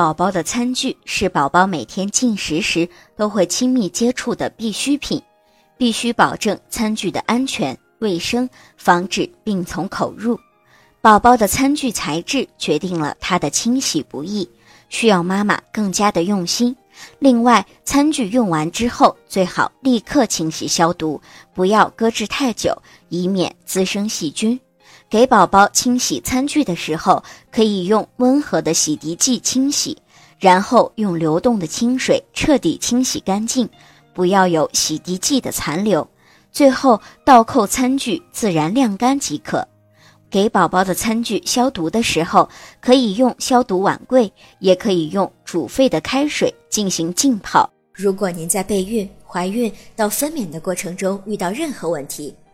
宝宝的餐具是宝宝每天进食时都会亲密接触的必需品，必须保证餐具的安全卫生，防止病从口入。宝宝的餐具材质决定了它的清洗不易，需要妈妈更加的用心。另外，餐具用完之后最好立刻清洗消毒，不要搁置太久，以免滋生细菌。给宝宝清洗餐具的时候，可以用温和的洗涤剂清洗，然后用流动的清水彻底清洗干净，不要有洗涤剂的残留。最后倒扣餐具，自然晾干即可。给宝宝的餐具消毒的时候，可以用消毒碗柜，也可以用煮沸的开水进行浸泡。如果您在备孕、怀孕到分娩的过程中遇到任何问题，